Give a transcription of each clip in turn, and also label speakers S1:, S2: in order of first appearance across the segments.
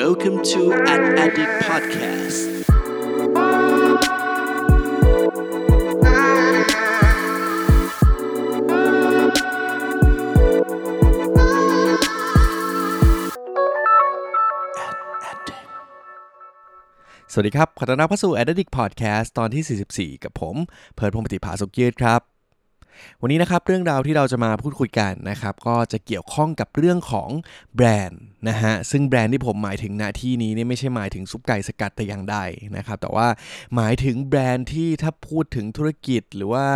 S1: Welcome to An Addict Podcast
S2: สวัสดีครับ ขอต้อนรับเข้าสู่ Addict Podcast ตอนที่ 44 กับผม เพิร์ดพงปฏิภาสุกยืดครับวันนี้นะครับเรื่องราวที่เราจะมาพูดคุยกันนะครับก็จะเกี่ยวข้องกับเรื่องของแบรนด์ นะฮะซึ่งแบรนด์ที่ผมหมายถึงณที่นี้เนี่ยไม่ใช่หมายถึงซุปไก่สกัดแต่อย่างใดนะครับแต่ว่าหมายถึงแบรนด์ที่ถ้าพูดถึงธุรกิจหรือว่า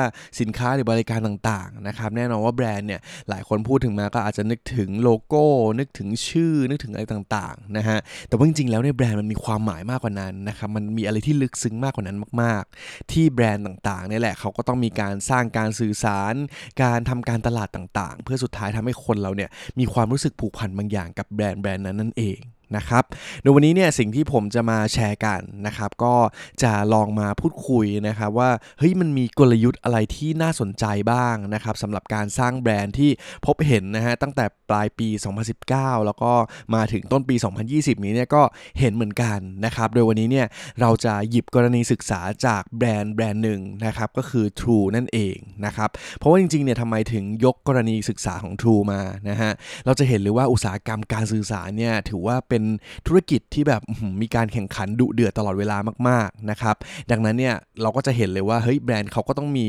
S2: สินค้าหรือบริการต่างๆนะครับแน่นอนว่าแบรนด์เนี่ยหลายคนพูดถึงมาก็อาจจะนึกถึงโลโก้ นึกถึงชื่อนึกถึงอะไรต่างๆนะฮะแต่ว่าจริงๆแล้วเนี่ยแบรนด์มันมีความหมายมากกว่านั้นนะครับมันมีอะไรที่ลึกซึ้งมากกว่านั้นมากๆ ที่แบรนด์ต่างๆเนี่ยแหละเขาก็ต้องมีการสร้างการสื่อสาร การทำการตลาดต่างๆ เพื่อสุดท้ายทำให้คนเราเนี่ยมีความรู้สึกผูกพันบางอย่างกับแบรนด์แบรนด์นั้นนั่นเอง นะครับโดยวันนี้เนี่ยสิ่งที่ผมจะมาแชร์กันนะครับก็จะลองมาพูดคุยนะครับว่าเฮ้ยมันมีกลยุทธ์อะไรที่น่าสนใจบ้างนะครับสำหรับการสร้างแบรนด์ที่พบเห็นนะฮะตั้งแต่ปลายปี 2019 แล้วก็มาถึงต้นปี 2020 นี้เนี่ยก็เห็นเหมือนกันนะครับโดยวันนี้เนี่ยเราจะหยิบกรณีศึกษาจากแบรนด์แบรนด์หนึ่งนะครับก็คือ True นั่นเองนะครับเพราะว่าจริงๆเนี่ยทำไมถึงยกกรณีศึกษาของ True มานะฮะเราจะเห็นเลยว่าอุตสาหกรรมการสื่อสารเนี่ยถือว่าเป็นธุรกิจที่แบบมีการแข่งขันดุเดือดตลอดเวลามากๆนะครับ ดังนั้นเนี่ยเราก็จะเห็นเลยว่าเฮ้ยแบรนด์เขาก็ต้องมี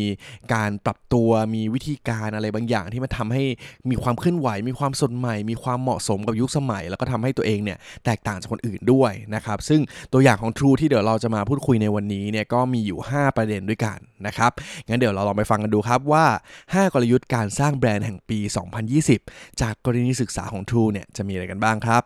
S2: การปรับตัวมีวิธีการอะไรบางอย่างที่มันทาให้มีความเคลื่อนไหว มีความสดใหม่ มีความเหมาะสมกับยุคสมัย แล้วก็ทำให้ตัวเองเนี่ยแตกต่างจากคนอื่นด้วยนะครับ ซึ่งตัวอย่างของ True ที่เดี๋ยวเราจะมาพูดคุยในวันนี้เนี่ยก็มีอยู่ 5 ประเด็นด้วยกันนะครับงั้นเดี๋ยวเราลองไปฟังกันดูครับว่า 5 กลยุทธ์การสร้างแบรนด์แห่งปี 2020 จากกรณีศึกษาของ True เนี่ยจะมีอะไรกันบ้างครับ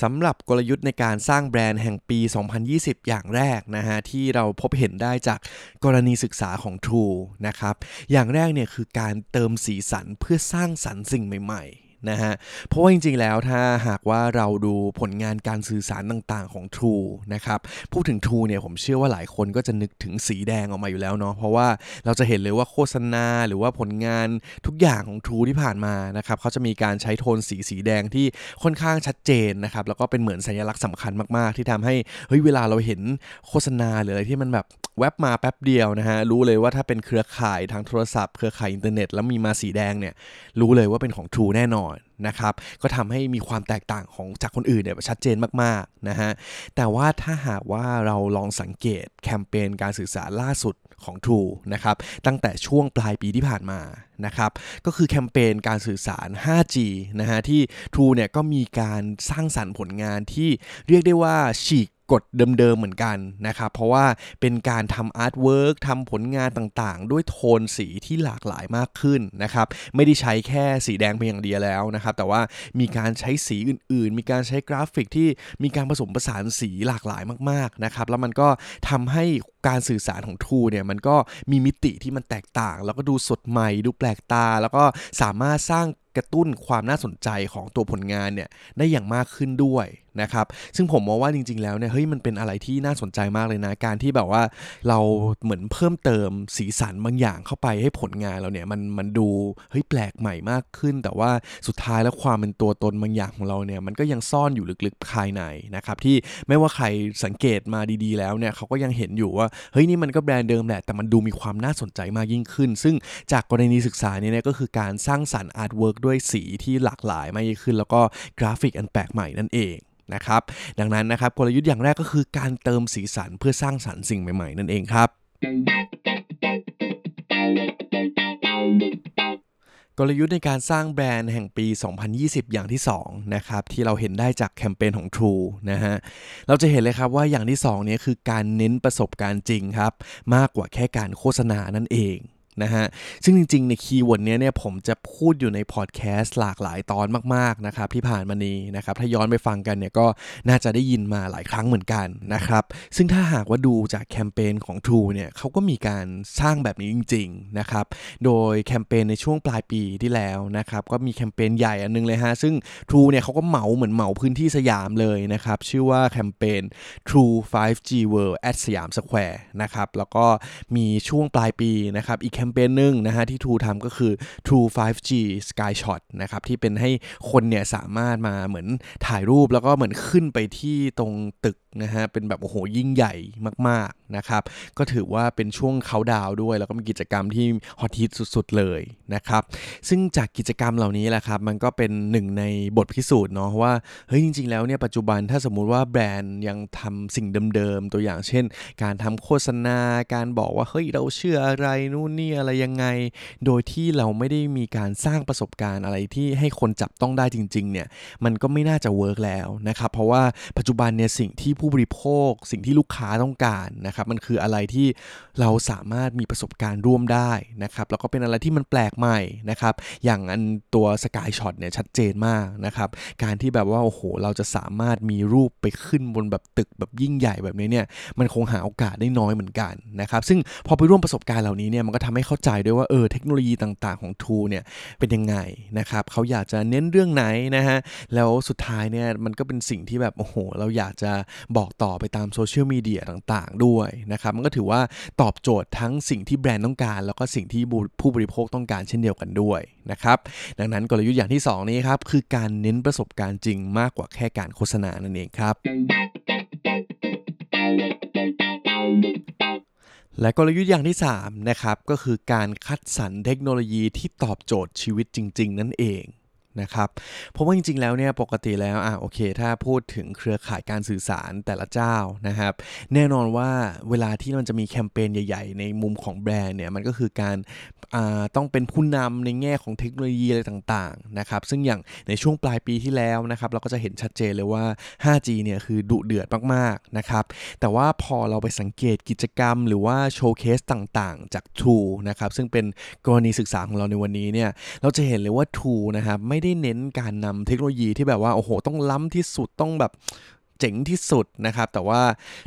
S2: สำหรับกลยุทธ์ในการสร้างแบรนด์แห่งปี 2020 อย่างแรกนะฮะที่เราพบเห็นได้จากกรณีศึกษาของ True นะครับ อย่างแรกเนี่ยคือการเติมสีสันเพื่อสร้างสรรค์สิ่งใหม่ๆ นะฮะ เพราะว่าจริงๆแล้วถ้าหากว่าเราดูผลงานการสื่อสารต่างๆของ True นะครับ พูดถึง True เนี่ยผมเชื่อว่าหลายคนก็จะนึกถึงสีแดงออกมาอยู่แล้วเนาะ เพราะว่าเราจะเห็นเลยว่าโฆษณาหรือว่าผลงานทุกอย่างของ True ที่ผ่านมานะครับเขาจะมีการใช้โทนสีสีแดงที่ค่อนข้างชัดเจนนะครับแล้วก็เป็นเหมือนสัญลักษณ์สำคัญมากๆ ที่ทำให้เฮ้ยเวลาเราเห็นโฆษณาหรืออะไรที่มันแบบแวบมาแป๊บเดียวนะฮะรู้เลยว่าถ้าเป็นเครือข่ายทางโทรศัพท์เครือข่ายอินเทอร์เน็ตแล้วมีมาสีแดงเนี่ยรู้เลยว่าเป็นของ True แน่นอนนะครับ ก็ทำให้มีความแตกต่างของจากคนอื่นเนี่ยชัดเจนมากๆนะฮะ แต่ว่าถ้าหากว่าเราลองสังเกตแคมเปญการสื่อสารล่าสุดของ True นะครับ ตั้งแต่ช่วงปลายปีที่ผ่านมานะครับ ก็คือแคมเปญการสื่อสาร 5G นะฮะที่ True เนี่ยก็มีการสร้างสรรค์ผลงานที่เรียกได้ว่าฉีก กฎเดิมๆเหมือนกันนะครับเพราะว่าเป็นการทำ artwork ทำผลงานต่างๆ ด้วยโทนสีที่หลากหลายมากขึ้นนะครับไม่ได้ใช้แค่สีแดงเพียงอย่างเดียวแล้วนะครับแต่ว่ามีการใช้สีอื่นๆ มีการใช้กราฟิกที่มีการผสมผสานสีหลากหลายมากๆนะครับแล้วมันก็ทำให้การสื่อสารของ True เนี่ยมันก็มีมิติที่มันแตกต่าง แล้วก็ดูสดใหม่ดูแปลกตา แล้วก็สามารถสร้างกระตุ้นความน่าสนใจของตัวผลงานเนี่ยได้อย่างมากขึ้นด้วยนะครับ ซึ่งผมมองว่าจริง ๆ แล้วเนี่ยเฮ้ยมันเป็นอะไรที่น่าสนใจมากเลยนะ การที่แบบว่าเราเหมือนเพิ่มเติมสีสันบางอย่างเข้าไปให้ผลงานเราเนี่ยมันมันดูเฮ้ยแปลกใหม่มากขึ้น แต่ว่าสุดท้ายแล้วความเป็นตัวตนบางอย่างของเราเนี่ยมันก็ยังซ่อนอยู่ลึกๆภายในนะครับที่ไม่ว่าใครสังเกตมาดีๆ แล้วเนี่ยเขาก็ยังเห็นอยู่ว่าเฮ้ยนี่มันก็แบรนด์เดิมแหละแต่มันดูมีความน่าสนใจมากยิ่งขึ้น ซึ่งจากกรณีศึกษาเนี่ยก็คือการสร้างสรรค์ artwork ด้วยสีที่หลากหลายมากยิ่งขึ้น แล้วก็กราฟิกอันแปลกใหม่นั่นเองนะครับดังนั้นนะครับกลยุทธ์อย่างแรกก็คือการเติมสีสันเพื่อสร้างสรรค์สิ่งใหม่ ๆ นั่นเองครับกลยุทธ์ในการสร้างแบรนด์แห่งปี 2020 อย่างที่ 2 นะครับ ที่เราเห็นได้จากแคมเปญของ True นะฮะ เราจะเห็นเลยครับว่าอย่างที่2นี้คือการเน้นประสบการณ์จริงครับ มากกว่าแค่การโฆษณานั่นเอง นะฮะ ซึ่งจริงๆ ใน keyword นี้เนี่ยผมจะพูดอยู่ในพอดแคสต์หลากหลายตอนมากๆนะครับที่ผ่านมานี้นะครับ ถ้าย้อนไปฟังกันเนี่ยก็น่าจะได้ยินมาหลายครั้งเหมือนกันนะครับ ซึ่งถ้าหากว่าดูจากแคมเปญของ True เนี่ยเขาก็มีการสร้างแบบนี้จริง ๆ นะครับ โดยแคมเปญในช่วงปลายปีที่แล้วนะครับก็มีแคมเปญใหญ่อันนึงเลยฮะซึ่ง True เนี่ยเขาก็เหมาเหมือนเหมาพื้นที่สยามเลยนะครับชื่อว่าแคมเปญ True 5G World at สยามสแควร์นะครับแล้วก็มีช่วงปลายปีนะครับอีกแคมเปญหนึ่งนะฮะที่ True ทำก็คือ True 5G Sky Shot นะครับที่เป็นให้คนเนี่ยสามารถมาเหมือนถ่ายรูปแล้วก็เหมือนขึ้นไปที่ตรงตึกนะฮะเป็นแบบโอ้โหยิ่งใหญ่มากๆนะครับก็ถือว่าเป็นช่วงเขาดาวด้วย แล้วก็มีกิจกรรมที่ฮอตฮิตสุดๆเลยนะครับซึ่งจากกิจกรรมเหล่านี้แหละครับมันก็เป็นหนึ่งในบทพิสูจน์เนาะว่าเฮ้ยจริง ๆ แล้วเนี่ยปัจจุบันถ้าสมมุติว่าแบรนด์ยังทำสิ่งเดิมๆ ตัวอย่างเช่น การทำโฆษณาการบอกว่าเฮ้ยเราเชื่ออะไรนู่นนี่อะไรยังไง โดยที่เราไม่ได้มีการสร้างประสบการณ์อะไรที่ให้คนจับต้องได้จริงๆเนี่ยมันก็ไม่น่าจะเวิร์กแล้วนะครับเพราะว่าปัจจุบันเนี่ยสิ่งที่ผู้บริโภค สิ่งที่ลูกค้าต้องการนะครับ มันคืออะไรที่เราสามารถมีประสบการณ์ร่วมได้นะครับ แล้วก็เป็นอะไรที่มันแปลกใหม่นะครับ อย่างอันตัวสกายช็อตเนี่ยชัดเจนมากนะครับ การที่แบบว่าโอ้โห เราจะสามารถมีรูปไปขึ้นบนแบบตึกแบบยิ่งใหญ่แบบนี้เนี่ย มันคงหาโอกาสได้น้อยเหมือนกันนะครับ ซึ่งพอไปร่วมประสบการณ์เหล่านี้เนี่ย มันก็ทำให้เข้าใจด้วยว่าเออเทคโนโลยีต่างๆ ของทูเนี่ยเป็นยังไงนะครับ เขาอยากจะเน้นเรื่องไหนนะฮะ แล้วสุดท้ายเนี่ยมันก็เป็นสิ่งที่แบบโอ้โห เราอยากจะบอกต่อไปตามโซเชียลมีเดียต่างๆ ด้วยนะครับมันก็ถือว่าตอบโจทย์ทั้งสิ่งที่แบรนด์ต้องการ แล้วก็สิ่งที่ผู้บริโภคต้องการเช่นเดียวกันด้วยนะครับดังนั้นกลยุทธ์อย่างที่ 2 นี้ครับคือการเน้นประสบการณ์จริงมากกว่าแค่การโฆษณานั่นเองครับและกลยุทธ์อย่างที่3นะครับก็คือการคัดสรรเทคโนโลยีที่ตอบโจทย์ชีวิตจริง ๆ นั่นเอง นะครับเพราะว่าจริงๆแล้วเนี่ยปกติแล้วอะโอเค ถ้าพูดถึงเครือข่ายการสื่อสารแต่ละเจ้านะครับ แน่นอนว่าเวลาที่มันจะมีแคมเปญใหญ่ๆ ในมุมของแบรนด์เนี่ยมันก็คือการต้องเป็นผู้นำในแง่ของเทคโนโลยีอะไรต่างๆนะครับซึ่งอย่างในช่วงปลายปีที่แล้วนะครับเราก็จะเห็นชัดเจนเลยว่า 5G เนี่ยคือดุเดือดมากๆนะครับแต่ว่าพอเราไปสังเกตกิจกรรม หรือว่าโชว์เคสต่างๆ จาก True นะครับซึ่งเป็นกรณีศึกษาของเราในวันนี้เนี่ยเราจะเห็นเลยว่า True นะครับไม่ได้เน้นการนำเทคโนโลยีที่แบบว่าโอ้โหต้องล้ำที่สุดต้องแบบเจ๋งที่สุดนะครับ แต่ว่า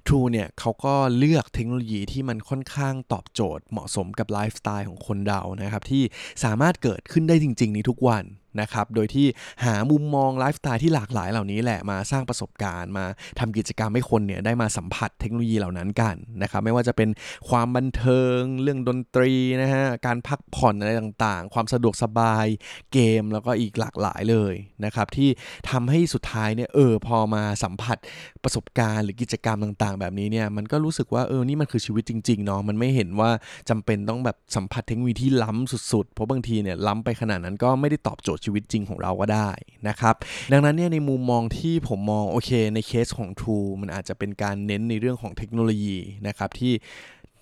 S2: True เนี่ยเขาก็เลือกเทคโนโลยีที่มันค่อนข้างตอบโจทย์เหมาะสมกับไลฟ์สไตล์ของคนเรานะครับ ที่สามารถเกิดขึ้นได้จริง ๆ ในทุกวัน นะครับ โดยที่หามุมมองไลฟ์สไตล์ที่หลากหลายเหล่านี้แหละมาสร้างประสบการณ์มาทำกิจกรรมให้คนเนี่ยได้มาสัมผัสเทคโนโลยีเหล่านั้นกันนะครับ ไม่ว่าจะเป็นความบันเทิง เรื่องดนตรีนะฮะ การพักผ่อนอะไรต่างๆ ความสะดวกสบายเกมแล้วก็อีกหลากหลายเลยนะครับที่ทำให้สุดท้ายเนี่ยเออพอมาสัมผัสประสบการณ์หรือกิจกรรมต่างๆ แบบนี้เนี่ยมันก็รู้สึกว่าเออนี่มันคือชีวิตจริงๆเนาะมันไม่เห็นว่าจำเป็นต้องแบบสัมผัสเทคโนโลยีที่ล้ำสุดๆ เพราะบางทีเนี่ยล้ำไปขนาดนั้นก็ไม่ได้ตอบโจทย์ชีวิตจริงของเราก็ได้นะครับ ดังนั้นเนี่ยในมุมมองที่ผมมองโอเคในเคสของ True มันอาจจะเป็นการเน้นในเรื่องของเทคโนโลยีนะครับที่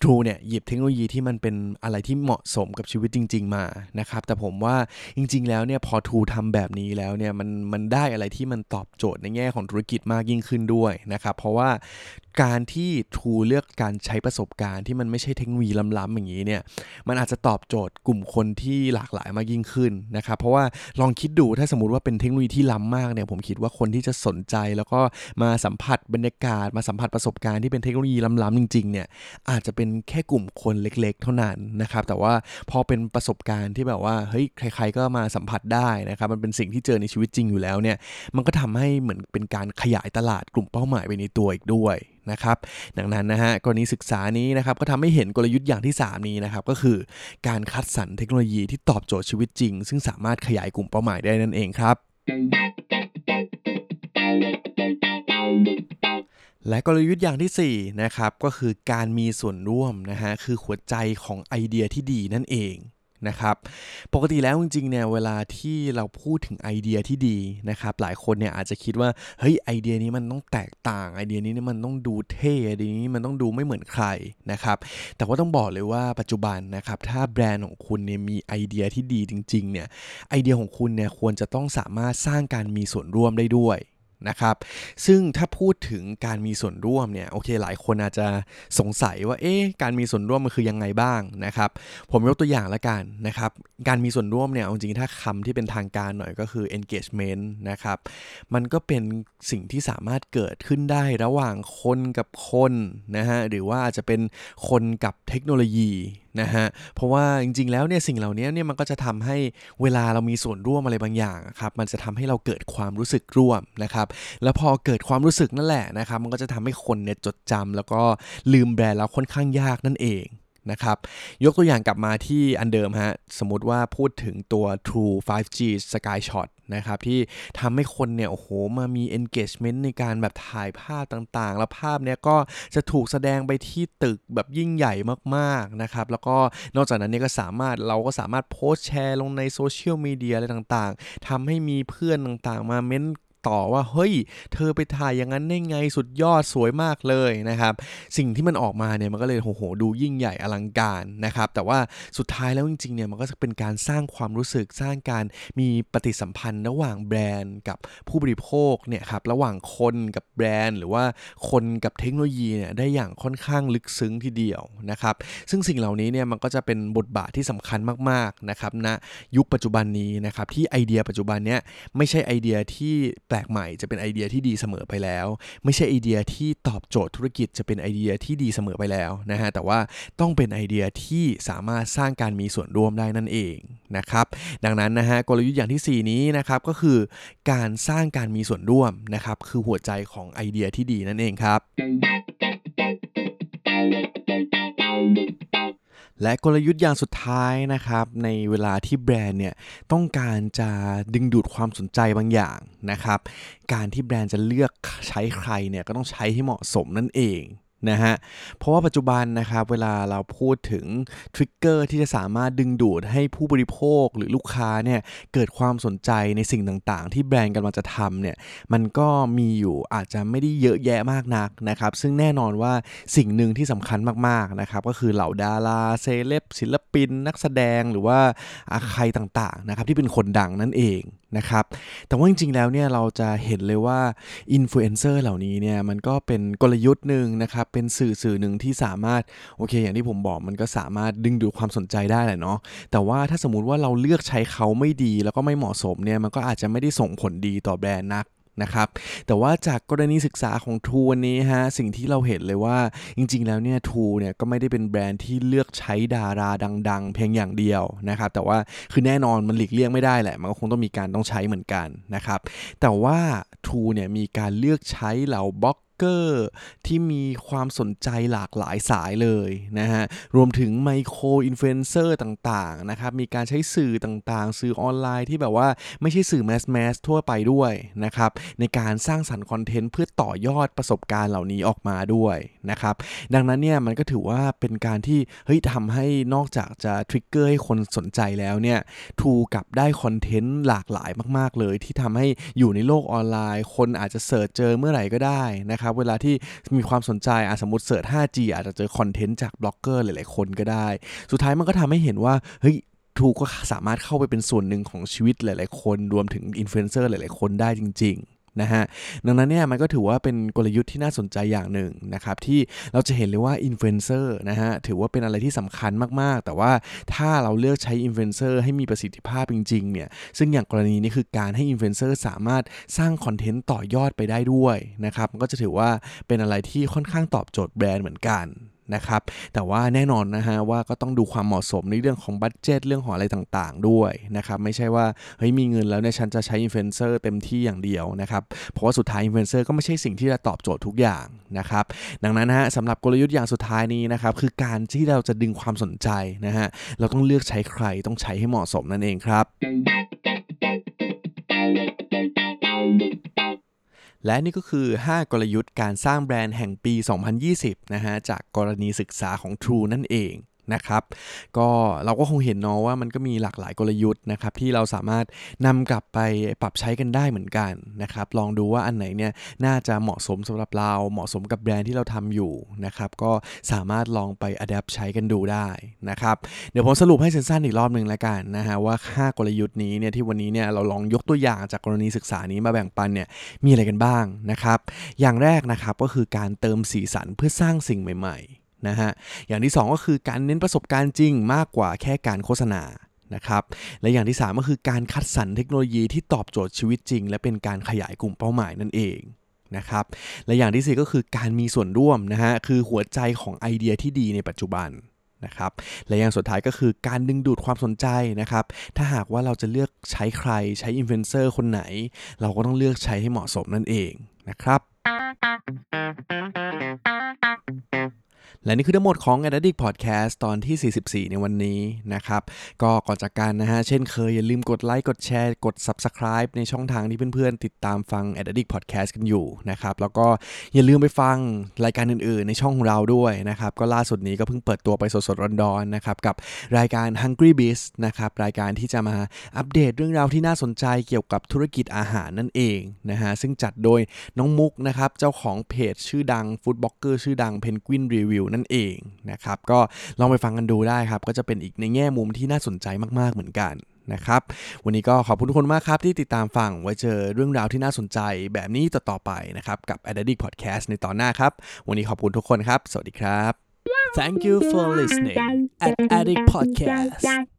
S2: True เนี่ยหยิบเทคโนโลยีที่มันเป็นอะไรที่เหมาะสมกับชีวิตจริง ๆ มานะครับแต่ผมว่าจริง ๆ แล้วเนี่ยพอ True ทำแบบนี้แล้วเนี่ยมันมันได้อะไรที่มันตอบโจทย์ในแง่ของธุรกิจมากยิ่งขึ้นด้วยนะครับเพราะว่าการที่ True เลือกการใช้ประสบการณ์ที่มันไม่ใช่เทคโนโลยีล้ำๆอย่างนี้เนี่ยมันอาจจะตอบโจทย์กลุ่มคนที่หลากหลายมากยิ่งขึ้นนะครับเพราะว่าลองคิดดูถ้าสมมติว่าเป็นเทคโนโลยีที่ล้ำมากเนี่ยผมคิดว่าคนที่จะสนใจแล้วก็มาสัมผัสบรรยากาศมาสัมผัสประสบการณ์ที่เป็นเทคโนโลยีล้ำๆจริงๆเนี่ยอาจจะเป็นแค่กลุ่มคนเล็กๆ เท่านั้นนะครับแต่ว่าพอเป็นประสบการณ์ที่แบบว่าเฮ้ยใคร ๆ ก็มาสัมผัสได้นะครับมันเป็นสิ่งที่เจอในชีวิตจริงอยู่แล้วเนี่ยมันก็ทำให้เหมือนเป็นการขยายตลาดกลุ่มเป้าหมายไปในตัวอีกด้วยนะครับดังนั้นนะฮะกรณีศึกษานี้นะครับก็ทำให้เห็นกลยุทธ์อย่างที่ 3 นี้นะครับก็คือการคัดสรรเทคโนโลยีที่ตอบโจทย์ชีวิตจริง ซึ่งสามารถขยายกลุ่มเป้าหมายได้นั่นเองครับ และกลยุทธ์อย่างที่4นะครับก็คือการมีส่วนร่วมนะฮะคือหัวใจของไอเดียที่ดีนั่นเองนะครับปกติแล้วจริงๆเนี่ยเวลาที่เราพูดถึงไอเดียที่ดีนะครับหลายคนเนี่ยอาจจะคิดว่าเฮ้ยไอเดียนี้มันต้องแตกต่างไอเดียนี้มันต้องดูเท่ไอเดียนี้มันต้องดูไม่เหมือนใครนะครับแต่ว่าต้องบอกเลยว่าปัจจุบันนะครับถ้าแบรนด์ของคุณเนี่ยมีไอเดียที่ดีจริงๆเนี่ยไอเดียของคุณเนี่ยควรจะต้องสามารถสร้างการมีส่วนร่วมได้ด้วย นะครับ ซึ่งถ้าพูดถึงการมีส่วนร่วมเนี่ยโอเคหลายคนอาจจะสงสัยว่าเอ๊ะการมีส่วนร่วมมันคือยังไงบ้างนะครับ ผมยกตัวอย่างละกันนะครับ การมีส่วนร่วมเนี่ยจริงๆถ้าคำที่เป็นทางการหน่อยก็คือ engagement นะครับ มันก็เป็นสิ่งที่สามารถเกิดขึ้นได้ระหว่างคนกับคนนะฮะหรือว่าอาจจะเป็นคนกับเทคโนโลยี นะฮะเพราะว่าจริงๆแล้วเนี่ยสิ่งเหล่านี้เนี่ยมันก็จะทำให้เวลาเรามีส่วนร่วมอะไรบางอย่างครับมันจะทำให้เราเกิดความรู้สึกร่วมนะครับแล้วพอเกิดความรู้สึกนั่นแหละนะครับมันก็จะทำให้คนเนี่ยจดจำแล้วก็ลืมแบรนด์เราค่อนข้างยากนั่นเอง นะครับ ยกตัวอย่างกลับมาที่อันเดิมฮะ สมมติว่าพูดถึงตัว True 5G Sky Shot นะครับ ที่ทำให้คนเนี่ย โอ้โห มามี engagement ในการแบบถ่ายภาพต่างๆ แล้วภาพเนี้ยก็จะถูกแสดงไปที่ตึกแบบยิ่งใหญ่มากๆนะครับ แล้วก็นอกจากนั้นเนี่ยก็สามารถเราก็สามารถโพสต์แชร์ลงในโซเชียลมีเดียอะไรต่างๆทำให้มีเพื่อนต่างๆ มาเม้น ต่อว่าเฮ้ย เธอไปถ่ายอย่างนั้นได้ไงสุดยอดสวยมากเลยนะครับสิ่งที่มันออกมาเนี่ยมันก็เลยโอ้โหดูยิ่งใหญ่อลังการนะครับแต่ว่าสุดท้ายแล้วจริงๆเนี่ยมันก็จะเป็นการสร้างความรู้สึกสร้างการมีปฏิสัมพันธ์ระหว่างแบรนด์กับผู้บริโภคเนี่ยครับระหว่างคนกับแบรนด์ หรือว่าคนกับเทคโนโลยีเนี่ยได้อย่างค่อนข้างลึกซึ้งทีเดียวนะครับซึ่งสิ่งเหล่านี้เนี่ยมันก็จะเป็นบทบาทที่สำคัญมากๆนะครับณนะยุคปัจจุบันนี้นะครับที่ไอเดียปัจจุบันเนี้ยไม่ใช่ไอเดียที่ปลกใหม่จะเป็นไอเดียที่ดีเสมอไปแล้ว ไม่ใช่ไอเดียที่ตอบโจทย์ธุรกิจจะเป็นไอเดียที่ดีเสมอไปแล้วนะฮะแต่ว่าต้องเป็นไอเดียที่สามารถสร้างการมีส่วนร่วมได้นั่นเองนะครับดังนั้นนะฮะกลยุทธ์อย่างที่ 4 นี้นะครับก็คือการสร้างการมีส่วนร่วมนะครับคือหัวใจของไอเดียที่ดีนั่นเองครับ และกลยุทธ์อย่างสุดท้ายนะครับ ในเวลาที่แบรนด์เนี่ยต้องการจะดึงดูดความสนใจบางอย่างนะครับ การที่แบรนด์จะเลือกใช้ใครเนี่ยก็ต้องใช้ให้เหมาะสมนั่นเอง นะฮะ เพราะว่าปัจจุบันนะครับเวลาเราพูดถึงทริกเกอร์ที่จะสามารถดึงดูดให้ผู้บริโภคหรือลูกค้าเนี่ยเกิดความสนใจในสิ่งต่างๆ ที่แบรนด์กำลังจะทำเนี่ยมันก็มีอยู่อาจจะไม่ได้เยอะแยะมากนักนะครับซึ่งแน่นอนว่าสิ่งหนึ่งที่สำคัญมากๆนะครับก็คือเหล่าดาราเซเลบศิลปิน นักแสดงหรือว่าใครต่างๆนะครับที่เป็นคนดังนั่นเอง นะครับ แต่ว่าจริงๆ แล้วเนี่ยเราจะเห็นเลยว่าอินฟลูเอนเซอร์เหล่านี้เนี่ยมันก็เป็นกลยุทธ์หนึ่งนะครับ เป็นสื่อสื่อหนึ่งที่สามารถ โอเค อย่างที่ผมบอกมันก็สามารถดึงดูดความสนใจได้แหละเนาะ แต่ว่าถ้าสมมุติว่าเราเลือกใช้เขาไม่ดีแล้วก็ไม่เหมาะสมเนี่ยมันก็อาจจะไม่ได้ส่งผลดีต่อแบรนด์นัก นะครับ แต่ว่าจากกรณีศึกษาของทูวันนี้ฮะสิ่งที่เราเห็นเลยว่าจริง ๆ แล้วเนี่ยทูเนี่ยก็ไม่ได้เป็นแบรนด์ที่เลือกใช้ดาราดัง ๆ เพียงอย่างเดียวนะครับ แต่ว่าคือแน่นอนมันหลีกเลี่ยงไม่ได้แหละ มันก็คงต้องมีการต้องใช้เหมือนกันนะครับ แต่ว่าทูเนี่ยมีการเลือกใช้เหล่าบล็อก เกอร์ที่มีความสนใจหลากหลายสายเลยนะฮะ รวมถึงไมโครอินฟลูเอนเซอร์ต่างๆนะครับ มีการใช้สื่อต่างๆ สื่อออนไลน์ที่แบบว่าไม่ใช่สื่อ mass mass ทั่วไปด้วยนะครับ ในการสร้างสรรค์คอนเทนต์เพื่อต่อยอดประสบการณ์เหล่านี้ออกมาด้วยนะครับ ดังนั้นเนี่ยมันก็ถือว่าเป็นการที่เฮ้ยทำให้นอกจากจะ trigger ให้คนสนใจแล้วเนี่ย True ก็ได้คอนเทนต์หลากหลายมาก ๆ เลยที่ทำให้อยู่ในโลกออนไลน์ คนอาจจะ search เจอเมื่อไหร่ก็ได้นะครับเวลาที่มีความสนใจอสมมติ search 5G อาจจะเจอคอนเทนต์จากบล็อกเกอร์หลายๆคนก็ได้ สุดท้ายมันก็ทำให้เห็นว่าเฮ้ย True ก็สามารถเข้าไปเป็นส่วนหนึ่งของชีวิตหลาย ๆ คน รวมถึงอินฟลูเอนเซอร์หลาย ๆ คนได้จริง ๆ นะฮะดังนั้นเนี่ยมันก็ถือว่าเป็นกลยุทธ์ที่น่าสนใจอย่างหนึ่งนะครับที่เราจะเห็นเลยว่าอินฟลูเอนเซอร์นะฮะถือว่าเป็นอะไรที่สำคัญมากๆ แต่ว่าถ้าเราเลือกใช้อินฟลูเอนเซอร์ให้มีประสิทธิภาพจริงๆเนี่ยซึ่งอย่างกรณีนี้คือการให้อินฟลูเอนเซอร์สามารถสร้างคอนเทนต์ต่อยอดไปได้ด้วยนะครับก็จะถือว่าเป็นอะไรที่ค่อนข้างตอบโจทย์แบรนด์เหมือนกัน นะครับ แต่ว่าแน่นอนนะฮะว่าก็ต้องดูความเหมาะสมในเรื่องของ budget เรื่องของอะไรต่างๆ ด้วยนะครับ ไม่ใช่ว่าเฮ้ยมีเงินแล้วเนี่ยฉันจะใช้อินฟลูเอนเซอร์เต็มที่อย่างเดียวนะครับ เพราะว่าสุดท้ายอินฟลูเอนเซอร์ก็ไม่ใช่สิ่งที่จะตอบโจทย์ทุกอย่างนะครับ ดังนั้นนะฮะสำหรับกลยุทธ์อย่างสุดท้ายนี้นะครับคือการที่เราจะดึงความสนใจนะฮะเราต้องเลือกใช้ใครต้องใช้ให้เหมาะสมนั่นเองครับ และนี่ก็คือ 5 กลยุทธ์การสร้างแบรนด์แห่งปี 2020 นะฮะ จากกรณีศึกษาของ True นั่นเอง นะครับ ก็เราก็คงเห็นเนาะว่ามันก็มีหลากหลายกลยุทธ์นะครับที่เราสามารถนำกลับไปปรับใช้กันได้เหมือนกันนะครับ ลองดูว่าอันไหนเนี่ยน่าจะเหมาะสมสำหรับเราเหมาะสมกับแบรนด์ที่เราทำอยู่นะครับ ก็สามารถลองไปอัดแอปใช้กันดูได้นะครับ เดี๋ยวผมสรุปให้สั้นๆอีกรอบหนึ่งแล้วกันนะฮะว่า 5 กลยุทธ์นี้เนี่ยที่วันนี้เนี่ยเราลองยกตัวอย่างจากกรณีศึกษานี้มาแบ่งปันเนี่ยมีอะไรกันบ้างนะครับ อย่างแรกนะครับก็คือการเติมสีสันเพื่อสร้างสิ่งใหม่ ๆ นะฮะอย่างที่ 2 ก็คือการเน้นประสบการณ์จริงมากกว่าแค่การโฆษณานะครับและอย่างที่ 3 ก็คือการคัดสรรเทคโนโลยีที่ตอบโจทย์ชีวิตจริง และเป็นการขยายกลุ่มเป้าหมายนั่นเองนะครับและอย่างที่ 4 ก็คือการมีส่วนร่วมนะฮะคือหัวใจของไอเดียที่ดีในปัจจุบันนะครับและอย่างสุดท้ายก็คือการดึงดูดความสนใจนะครับถ้าหากว่าเราจะเลือกใช้ใครใช้อินฟลูเอนเซอร์คนไหน เราก็ต้องเลือกใช้ให้เหมาะสมนั่นเองนะครับ และนี่คือทั้งหมดของ a d d i c t Podcast ตอนที่ 44 ในวันนี้นะครับ ก็ก่อนจากกันนะฮะ เช่นเคยอย่าลืมกดไลค์กดแชร์กด Subscribe ในช่องทางที่เพื่อนๆ ติดตามฟัง a d d i c t Podcast กันอยู่นะครับ แล้วก็อย่าลืมไปฟังรายการอื่นๆ ในช่องของเราด้วยนะครับ ก็ล่าสุดนี้ก็เพิ่งเปิดตัวไปสดๆร้อนๆนะครับกับรายการ Hungry Beast นะครับรายการที่จะมาอัปเดตเรื่องราวที่น่าสนใจเกี่ยวกับธุรกิจอาหารนั่นเองนะฮะซึ่งจัดโดยน้องมุกนะครับเจ้าของเพจชื่อดัง food blogger ชื่อดังเพนกวินรีวิวนั่นเองนะครับ ก็ลองไปฟังกันดูได้ครับ ก็จะเป็นอีกในแง่มุมที่น่าสนใจมาก ๆ เหมือนกันนะครับ วันนี้ก็ขอบคุณทุกคนมากครับที่ติดตามฟัง ไว้เจอเรื่องราวที่น่าสนใจแบบนี้ต่อๆไปนะครับ กับ a d d i c t Podcast ในตอนหน้าครับ วันนี้ขอบคุณทุกคนครับ สวัสดีครับ
S1: Thank you for listening Ad Addict Podcast.